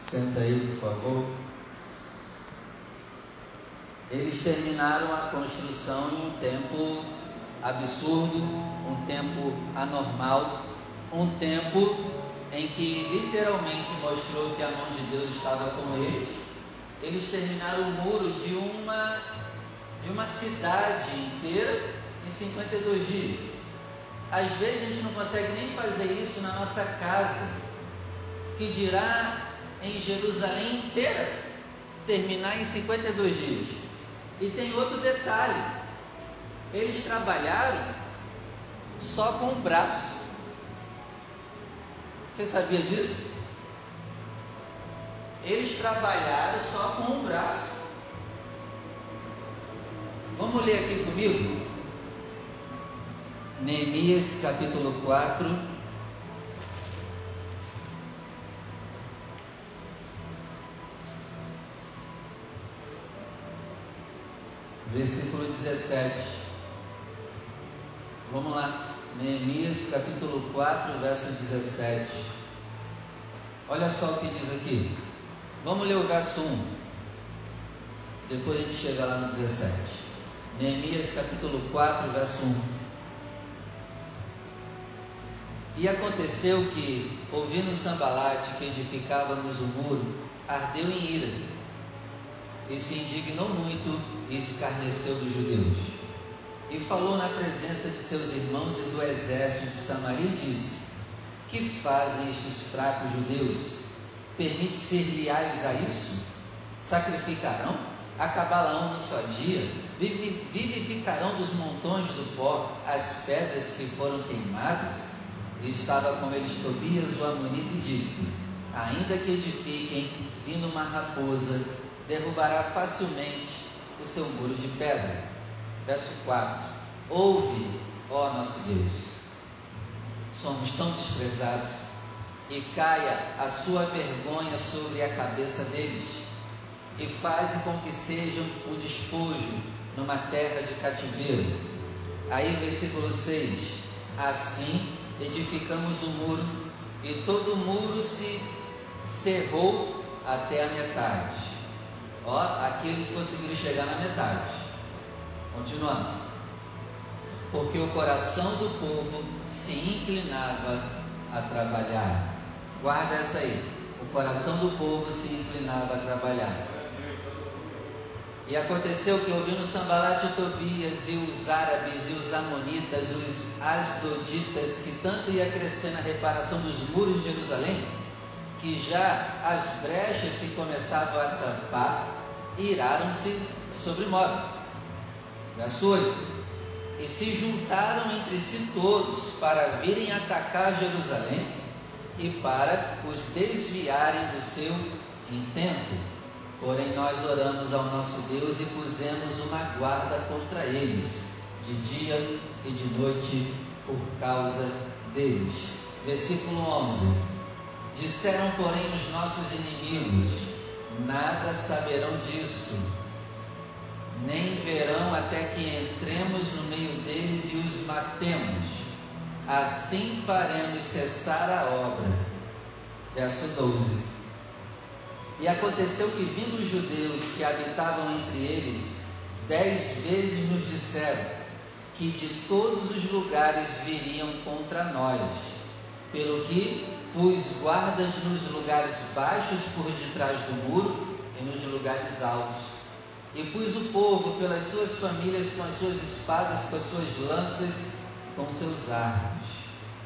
Senta aí, por favor. Eles terminaram a construção em um tempo absurdo, um tempo anormal, um tempo em que literalmente mostrou que a mão de Deus estava com eles. Eles terminaram o muro de uma de uma cidade inteira em 52 dias. Às vezes a gente não consegue nem fazer isso na nossa casa, que dirá em Jerusalém inteira, terminar em 52 dias. E tem outro detalhe: eles trabalharam só com o braço. Você sabia disso? Eles trabalharam só com o braço. Vamos ler aqui comigo? Neemias capítulo 4. Versículo 17. Vamos lá. Neemias capítulo 4, verso 17. Olha só o que diz aqui. Vamos ler o verso 1. Depois a gente chega lá no 17. Neemias capítulo 4, verso 1. E aconteceu que, ouvindo Sambalate que edificávamos o muro, ardeu em ira, e se indignou muito e escarneceu dos judeus. E falou na presença de seus irmãos e do exército de Samaria e disse: Que fazem estes fracos judeus? Permite ser leais a isso? Sacrificarão? Acabarão no só dia? Vivificarão dos montões do pó as pedras que foram queimadas? E estava com eles Tobias o Amonita e disse: Ainda que edifiquem, vindo uma raposa, derrubará facilmente o seu muro de pedra. Verso 4: Ouve, ó nosso Deus, somos tão desprezados, e caia a sua vergonha sobre a cabeça deles, e faze com que sejam o despojo numa terra de cativeiro. Aí, versículo 6: Assim edificamos o muro, e todo o muro se cerrou até a metade. Ó, aqui eles conseguiram chegar na metade. Continuando. Porque o coração do povo se inclinava a trabalhar. Guarda essa aí. O coração do povo se inclinava a trabalhar. E aconteceu que ouvindo Sambalat e Tobias e os árabes e os amonitas, os asdoditas, que tanto ia crescer na reparação dos muros de Jerusalém, que já as brechas se começavam a tampar, iraram-se sobre modo. Verso 8. E se juntaram entre si todos para virem atacar Jerusalém e para os desviarem do seu intento. Porém, nós oramos ao nosso Deus e pusemos uma guarda contra eles, de dia e de noite, por causa deles. Versículo 11: Disseram, porém, os nossos inimigos: Nada saberão disso, nem verão até que entremos no meio deles e os matemos. Assim faremos cessar a obra. Verso 12. E aconteceu que, vindo os judeus que habitavam entre eles, dez vezes nos disseram que de todos os lugares viriam contra nós, pelo que pus guardas nos lugares baixos por detrás do muro e nos lugares altos. E pus o povo pelas suas famílias com as suas espadas, com as suas lanças, com seus arcos.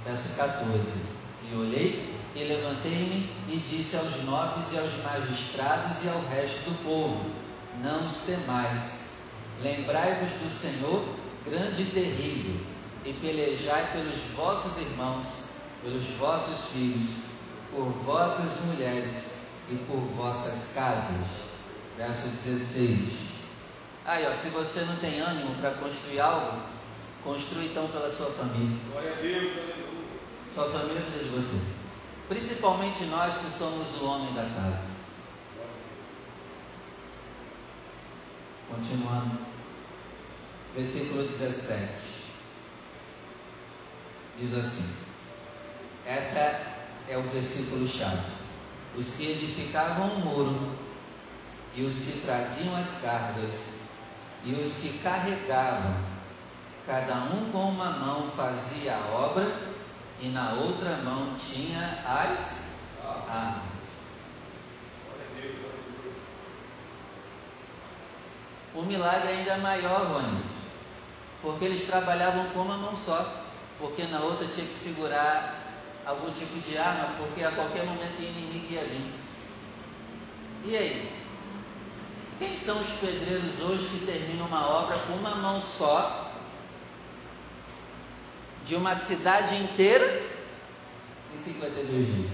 Verso 14. E olhei e levantei-me e disse aos nobres e aos magistrados e ao resto do povo: Não os temais, lembrai-vos do Senhor, grande e terrível, e pelejai pelos vossos irmãos, pelos vossos filhos, por vossas mulheres e por vossas casas. Verso 16. Aí, ó, se você não tem ânimo para construir algo, construa então pela sua família. Glória a Deus, aleluia. Sua família precisa de você. Principalmente nós que somos o homem da casa. Continuando. Versículo 17. Diz assim: Essa é o versículo chave. Os que edificavam o muro e os que traziam as cargas e os que carregavam, cada um com uma mão fazia a obra e na outra mão tinha as armas. O milagre ainda é maior, Rony, porque eles trabalhavam com uma mão só, porque na outra tinha que segurar algum tipo de arma, porque a qualquer momento o inimigo ia vir. E aí? Quem são os pedreiros hoje que terminam uma obra com uma mão só, de uma cidade inteira, em 52 dias?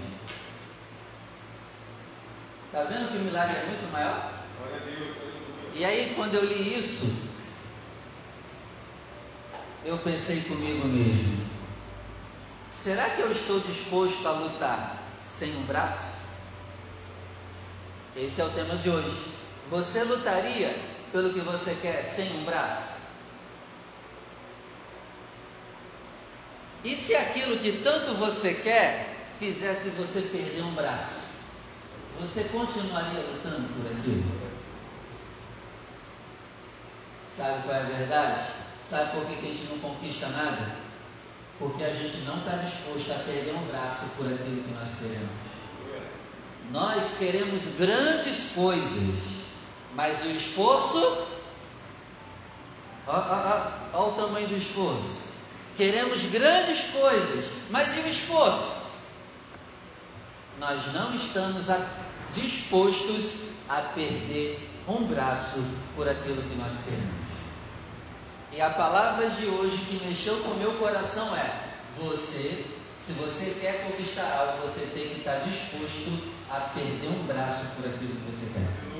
Está vendo que o milagre é muito maior? E aí, quando eu li isso, eu pensei comigo mesmo: será que eu estou disposto a lutar sem um braço? Esse é o tema de hoje. Você lutaria pelo que você quer sem um braço? E se aquilo que tanto você quer fizesse você perder um braço? Você continuaria lutando por aquilo? Sabe qual é a verdade? Sabe por que a gente não conquista nada? Porque a gente não está disposto a perder um braço por aquilo que nós queremos. Nós queremos grandes coisas, mas o esforço, olha o tamanho do esforço. Queremos grandes coisas, mas e o esforço? Nós não estamos a, dispostos a perder um braço por aquilo que nós queremos. E a palavra de hoje que mexeu com o meu coração é: você, se você quer conquistar algo, você tem que estar disposto a perder um braço por aquilo que você quer.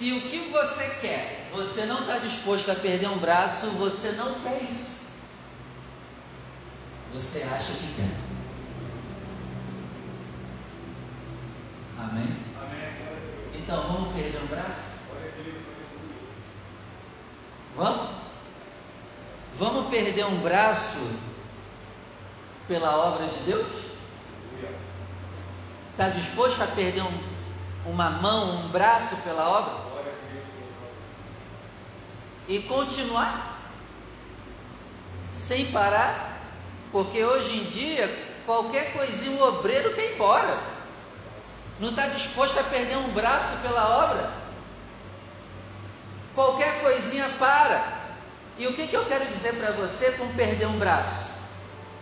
Se o que você quer, você não está disposto a perder um braço, você não quer isso. Você acha que quer. Amém? Amém. Então vamos perder um braço? Vamos? Vamos perder um braço pela obra de Deus? Está disposto a perder um, uma mão, um braço pela obra? E continuar sem parar, porque hoje em dia qualquer coisinha o obreiro quer ir embora, não está disposto a perder um braço pela obra, qualquer coisinha para. E o que, que eu quero dizer para você com perder um braço?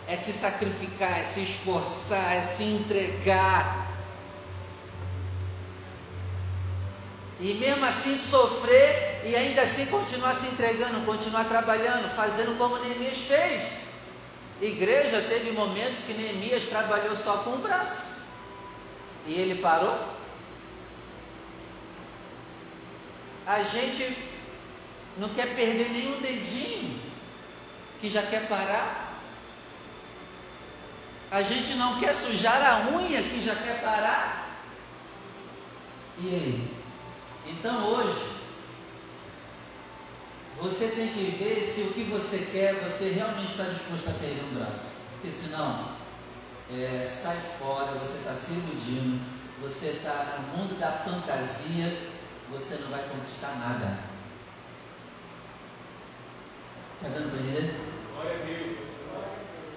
É se sacrificar, é se esforçar, é se entregar, E mesmo assim sofrer e ainda assim continuar se entregando, continuar trabalhando, fazendo como Neemias fez. Igreja teve momentos que Neemias trabalhou só com o braço. E ele parou. A gente não quer perder nenhum dedinho, que já quer parar. A gente não quer sujar a unha, que já quer parar. E aí? Então hoje, você tem que ver se o que você quer, você realmente está disposto a perder um braço. Porque senão, é, sai fora, você está se iludindo, você está no mundo da fantasia, você não vai conquistar nada. Está dando para entender?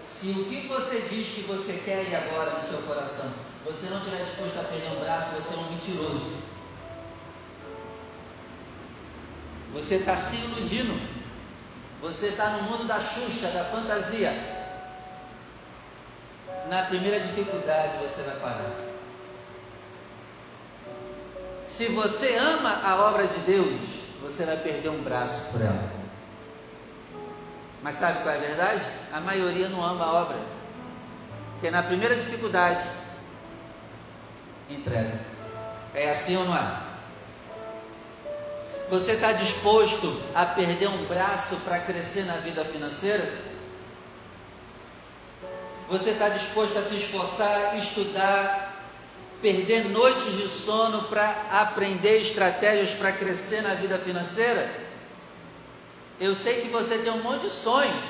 Se o que você diz que você quer ir agora no seu coração, você não estiver disposto a perder um braço, você é um mentiroso. Você está se iludindo. Você está no mundo da Xuxa, da fantasia. Na primeira dificuldade você vai parar. Se você ama a obra de Deus, você vai perder um braço por ela. Mas sabe qual é a verdade? A maioria não ama a obra. Porque na primeira dificuldade, entrega. É assim ou não é? Você está disposto a perder um braço para crescer na vida financeira? Você está disposto a se esforçar, estudar, perder noites de sono para aprender estratégias para crescer na vida financeira? Eu sei que você tem um monte de sonhos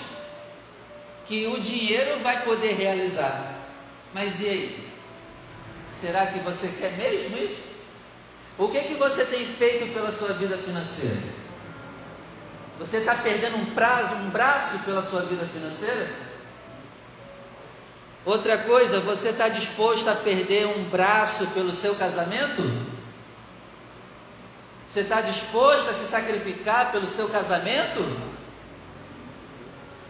que o dinheiro vai poder realizar. Mas e aí? Será que você quer mesmo isso? O que, que você tem feito pela sua vida financeira? Você está perdendo um prazo, um braço pela sua vida financeira? Outra coisa, você está disposto a perder um braço pelo seu casamento? Você está disposto a se sacrificar pelo seu casamento?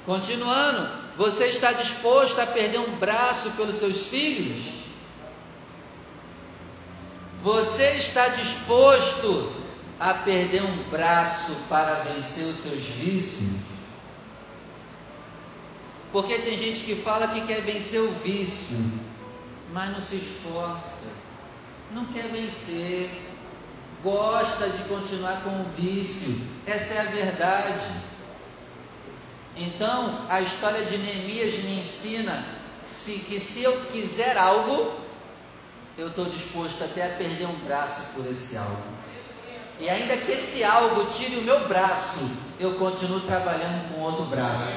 Continuando, você está disposto a perder um braço pelos seus filhos? Você está disposto a perder um braço para vencer os seus vícios? Porque tem gente que fala que quer vencer o vício, mas não se esforça, não quer vencer, gosta de continuar com o vício, essa é a verdade. Então, a história de Neemias me ensina se, que se eu quiser algo, eu estou disposto até a perder um braço por esse algo. E ainda que esse algo tire o meu braço, eu continuo trabalhando com outro braço.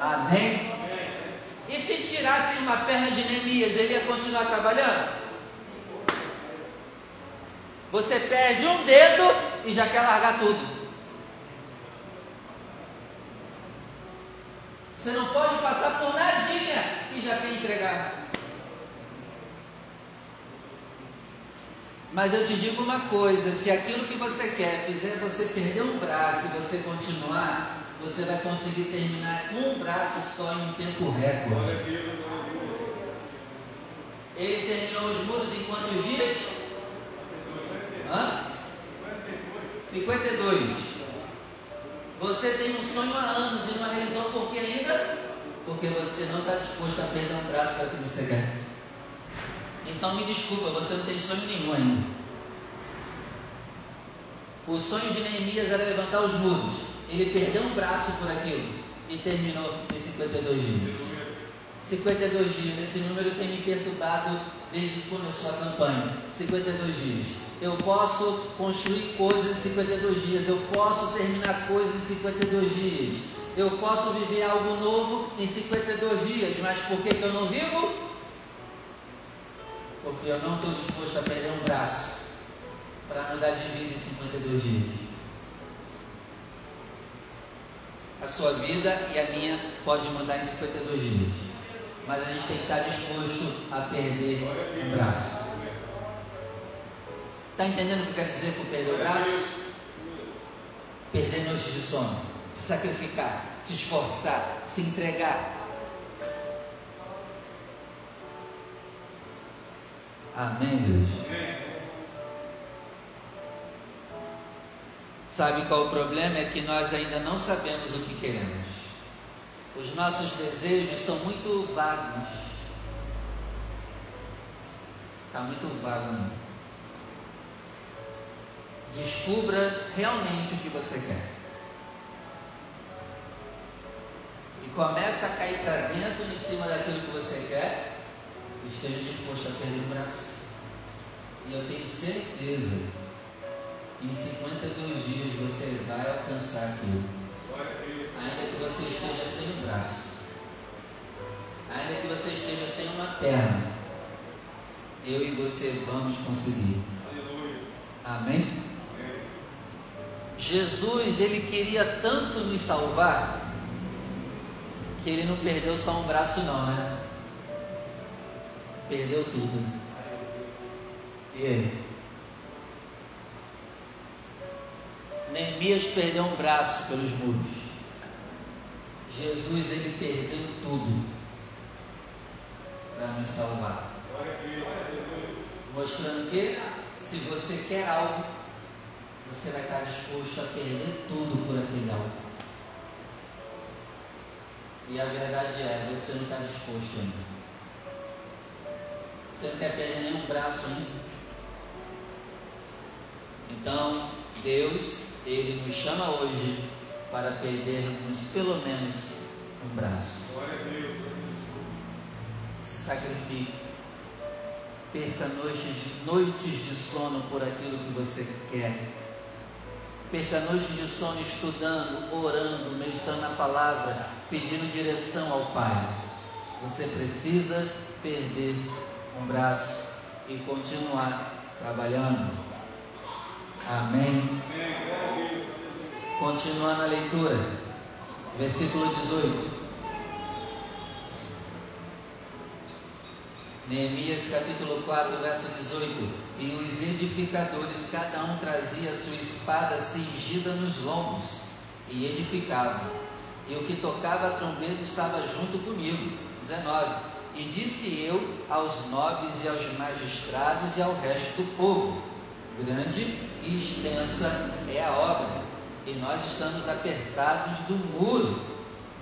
Amém? E se tirassem uma perna de Neemias, ele ia continuar trabalhando? Você perde um dedo e já quer largar tudo. Você não pode passar por nadinha e já quer entregar. Mas eu te digo uma coisa: se aquilo que você quer fizer você perder um braço e você continuar, você vai conseguir terminar com um braço só em um tempo recorde. Ele terminou os muros em quantos dias? Hã? 52. Você tem um sonho há anos e não realizou por que ainda? Porque você não está disposto a perder um braço para que você quer. Então me desculpa, você não tem sonho nenhum ainda. O sonho de Neemias era levantar os muros. Ele perdeu um braço por aquilo e terminou em 52 dias. 52 dias, esse número tem me perturbado desde que começou a campanha. 52 dias. Eu posso construir coisas em 52 dias, eu posso terminar coisas em 52 dias, eu posso viver algo novo em 52 dias, mas por que, que eu não vivo? Porque eu não estou disposto a perder um braço para mudar de vida em 52 dias. a sua vida e a minha pode mudar em 52 dias. Mas a gente tem que estar disposto a perder um braço. Está entendendo o que eu quero dizer com perder o braço? Perder noites de sono, se sacrificar, se esforçar, se entregar. Amém, Deus? Sabe qual o problema? É que nós ainda não sabemos o que queremos. Os nossos desejos são muito vagos. Está muito vago. Né? Descubra realmente o que você quer. E começa a cair para dentro em cima daquilo que você quer. Esteja disposto a perder o braço. E eu tenho certeza em 52 dias você vai alcançar aquilo. Ainda que você esteja sem um braço. Ainda que você esteja sem uma perna. Eu e você vamos conseguir. Amém? Jesus, ele queria tanto nos salvar que ele não perdeu só um braço não, né? Perdeu tudo. E aí? Neemias perdeu um braço pelos muros. Jesus, ele perdeu tudo para nos salvar. Mostrando que se você quer algo, você vai estar disposto a perder tudo por aquele algo. E a verdade é, você não está disposto ainda. Você não quer perder nenhum braço ainda. Então, Deus ele nos chama hoje para perdermos pelo menos um braço. Se sacrifique. Perca noites de, noites de sono por aquilo que você quer. perca noites de sono estudando, orando, meditando na palavra, pedindo direção ao Pai. Você precisa perder um braço e continuar trabalhando. Amém. Continuando a leitura, versículo 18. Neemias capítulo 4, verso 18. E os edificadores, cada um trazia sua espada cingida nos lombos, e edificavam. E o que tocava a trombeta estava junto comigo. 19. E disse eu aos nobres e aos magistrados e ao resto do povo: Grande e extensa é a obra, e nós estamos apertados do muro,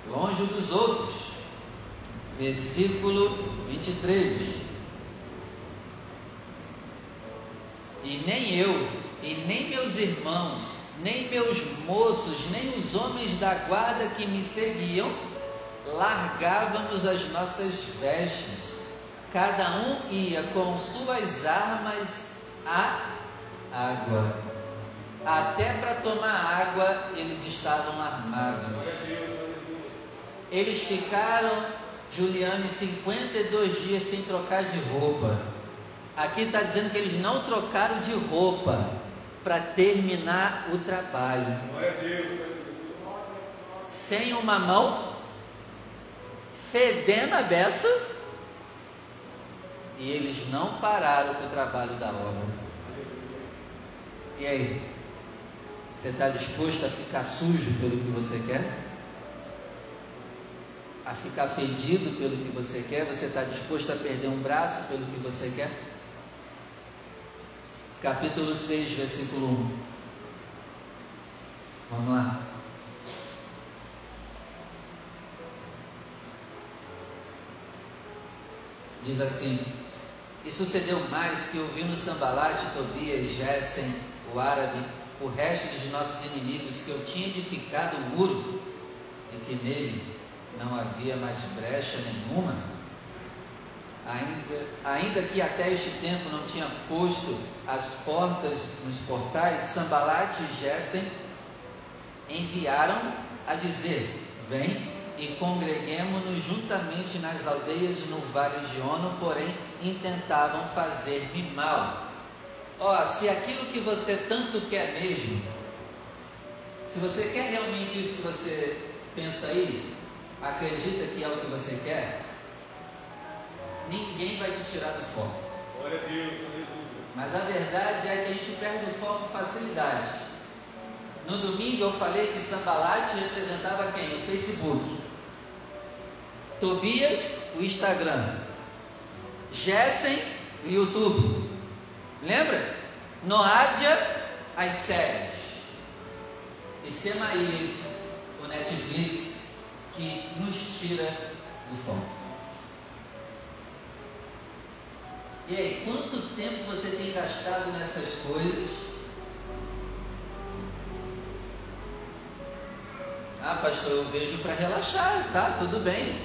longe dos outros versículo 23. E nem eu, e nem meus irmãos, nem meus moços, nem os homens da guarda que me seguiam, largávamos as nossas vestes. Cada um ia com suas armas à água. Até para tomar água eles estavam armados. Eles ficaram Juliane 52 dias sem trocar de roupa. Aqui está dizendo que eles não trocaram de roupa para terminar o trabalho. Sem uma mão, fedendo a beça, e eles não pararam para o trabalho da obra. E aí? Você está disposto a ficar sujo pelo que você quer? a ficar fedido pelo que você quer? Você está disposto a perder um braço pelo que você quer? Capítulo 6, versículo 1. Vamos lá. Diz assim: E sucedeu mais que ouvindo Sambalate, Tobias, Gessen, o árabe, o resto de nossos inimigos, que eu tinha edificado o muro, e que nele não havia mais brecha nenhuma, ainda, ainda que até este tempo não tinha posto as portas nos portais, Sambalat e Gessen enviaram a dizer: Vem e congreguemos-nos juntamente nas aldeias no vale de Ono, porém intentavam fazer-me mal. Ó, se aquilo que você tanto quer mesmo, se você quer realmente isso que você pensa aí, acredita que é o que você quer, ninguém vai te tirar do foco. Glória a Deus, Mas a verdade é que a gente perde o foco com facilidade. No domingo eu falei que Sambalate representava quem? O Facebook. Tobias, o Instagram. Gessen, o YouTube. Lembra? Noádia, as séries. E Semaías, o Netflix que nos tira do foco. E aí, quanto tempo você tem gastado nessas coisas? Ah, pastor, eu vejo para relaxar, tá? Tudo bem.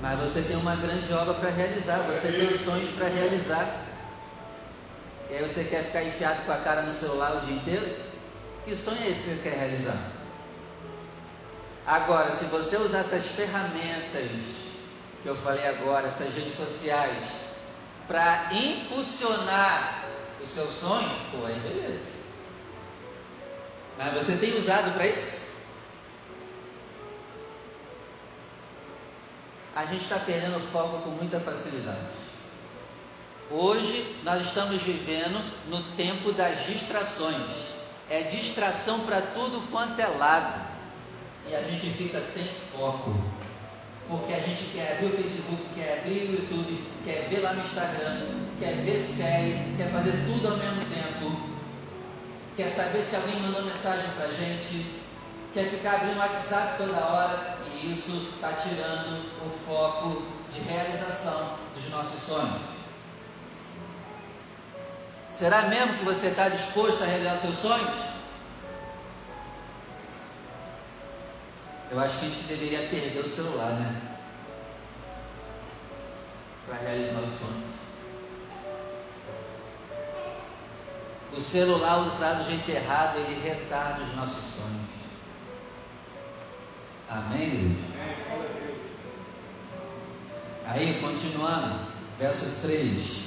Mas você tem uma grande obra para realizar, você tem sonhos para realizar. E aí você quer ficar enfiado com a cara no celular o dia inteiro? Que sonho é esse que você quer realizar? Agora, se você usar essas ferramentas que eu falei agora, essas redes sociais, para impulsionar o seu sonho, pô, aí beleza. Mas você tem usado para isso? A gente está perdendo foco com muita facilidade. Hoje nós estamos vivendo no tempo das distrações. É distração para tudo quanto é lado e a gente fica sem foco. Porque a gente quer abrir o Facebook, quer abrir o YouTube, quer ver lá no Instagram, quer ver série, quer fazer tudo ao mesmo tempo, quer saber se alguém mandou mensagem para a gente, quer ficar abrindo WhatsApp toda hora, e isso está tirando o foco de realização dos nossos sonhos. Será mesmo que você está disposto a realizar seus sonhos? Eu acho que a gente deveria perder o celular, né? Para realizar o sonho. O celular usado do jeito errado, ele retarda os nossos sonhos. Amém, igreja? Aí, continuando, verso 3.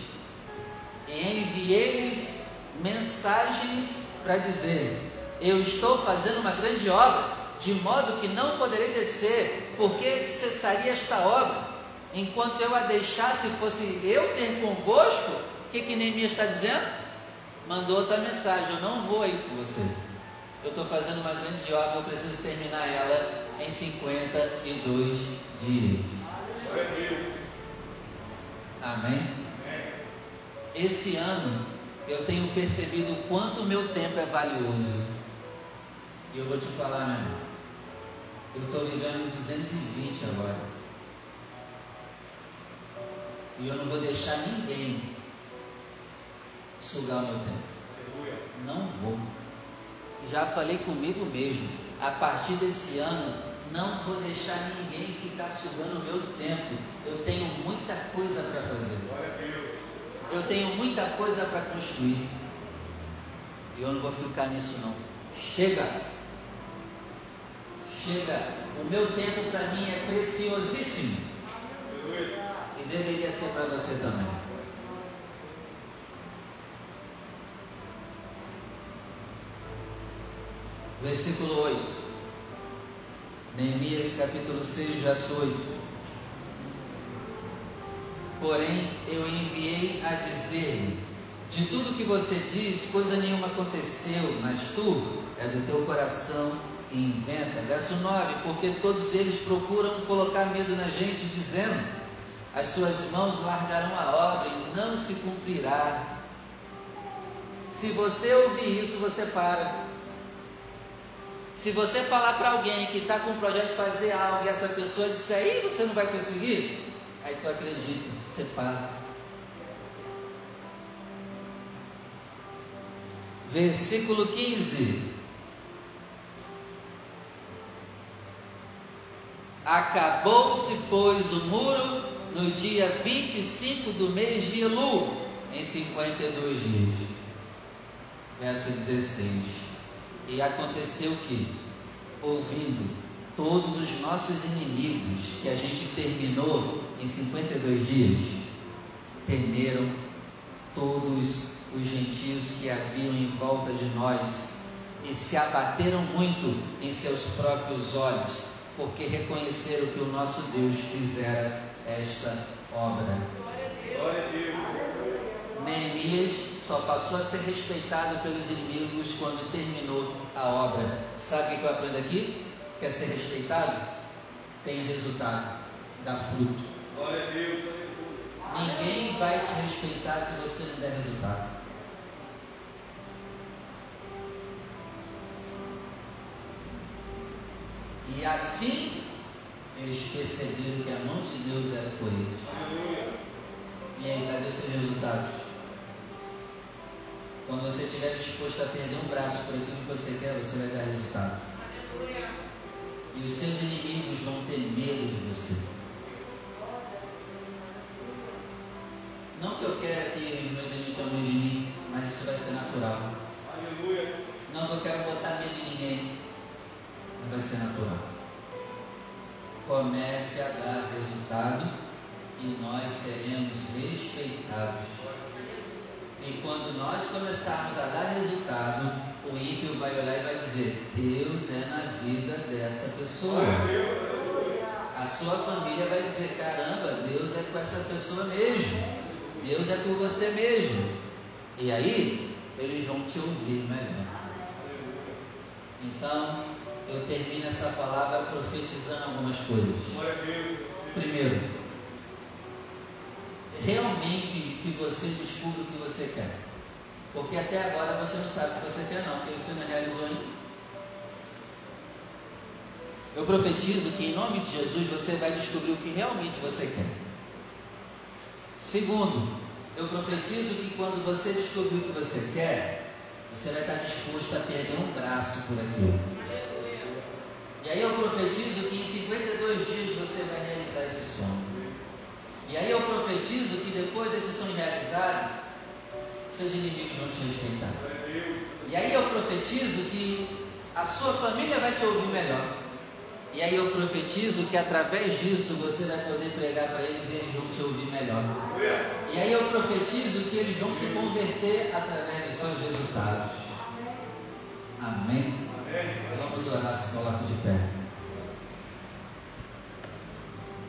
Enviei-lhes mensagens para dizer: Eu estou fazendo uma grande obra, de modo que não poderei descer, porque cessaria esta obra. Enquanto eu a deixasse, fosse eu ter convosco, o que, que Neemias está dizendo? mandou outra mensagem: Eu não vou ir com você. Eu estou fazendo uma grande obra, eu preciso terminar ela em 52 dias. Amém? Esse ano eu tenho percebido o quanto o meu tempo é valioso. E eu vou te falar, meu irmão. Eu estou vivendo 220 agora. E eu não vou deixar ninguém sugar o meu tempo. Não vou. Já falei comigo mesmo. A partir desse ano, não vou deixar ninguém ficar sugando o meu tempo. Eu tenho muita coisa para fazer. Eu tenho muita coisa para construir. E eu não vou ficar nisso não. Chega. Chega. O meu tempo para mim é preciosíssimo. E deveria ser para você também. versículo 8. Neemias capítulo 6, verso 8. Porém, eu enviei a dizer-lhe: De tudo que você diz, coisa nenhuma aconteceu, mas tu é do teu coração que inventa. Verso 9: Porque todos eles procuram colocar medo na gente, dizendo: As suas mãos largarão a obra e não se cumprirá. Se você ouvir isso, você para. Se você falar para alguém que está com um projeto de fazer algo e essa pessoa disser, aí você não vai conseguir, aí tu acredita, você para. Versículo 15. Acabou-se, pois, o muro no dia 25 do mês de Elu, em 52 dias. Verso 16. E aconteceu que, ouvindo todos os nossos inimigos, que a gente terminou em 52 dias, temeram todos os gentios que haviam em volta de nós e se abateram muito em seus próprios olhos, porque reconheceram que o nosso Deus fizera esta obra. Glória a Deus. Neemias só passou a ser respeitado pelos inimigos quando terminou a obra. Sabe o que eu aprendo aqui? Quer ser respeitado? Tem resultado, dá fruto. Glória a Deus. Ninguém vai te respeitar se você não der resultado. E assim eles perceberam que a mão de Deus era por eles. E aí, cadê seus resultados? Quando você estiver disposto a perder um braço por aquilo que você quer, você vai dar resultado. Aleluia. E os seus inimigos vão ter medo de você. Não que eu quero que meus inimigos tenham medo de mim, mas isso vai ser natural. Aleluia. Não que eu quero botar medo em ninguém, mas vai ser natural. Comece a dar resultado e nós seremos respeitados. E quando nós começarmos a dar resultado, o ímpio vai olhar e vai dizer: Deus é na vida dessa pessoa. A sua família vai dizer: Caramba, Deus é com essa pessoa mesmo. Deus é com você mesmo. E aí, eles vão te ouvir melhor. Então, eu termino essa palavra profetizando algumas coisas. Primeiro, realmente que você descubra o que você quer. Porque até agora você não sabe o que você quer não, porque você não realizou ainda. Eu profetizo que em nome de Jesus você vai descobrir o que realmente você quer. Segundo, eu profetizo que quando você descobrir o que você quer, você vai estar disposto a perder um braço por aquilo. E aí eu profetizo que em 52 dias você vai realizar esse sonho. E aí profetizo que depois desse sonho realizado, seus inimigos vão te respeitar. E aí eu profetizo que a sua família vai te ouvir melhor. E aí eu profetizo que através disso você vai poder pregar para eles e eles vão te ouvir melhor. E aí eu profetizo que eles vão se converter através dos seus resultados. Amém? Vamos orar, se coloque de pé.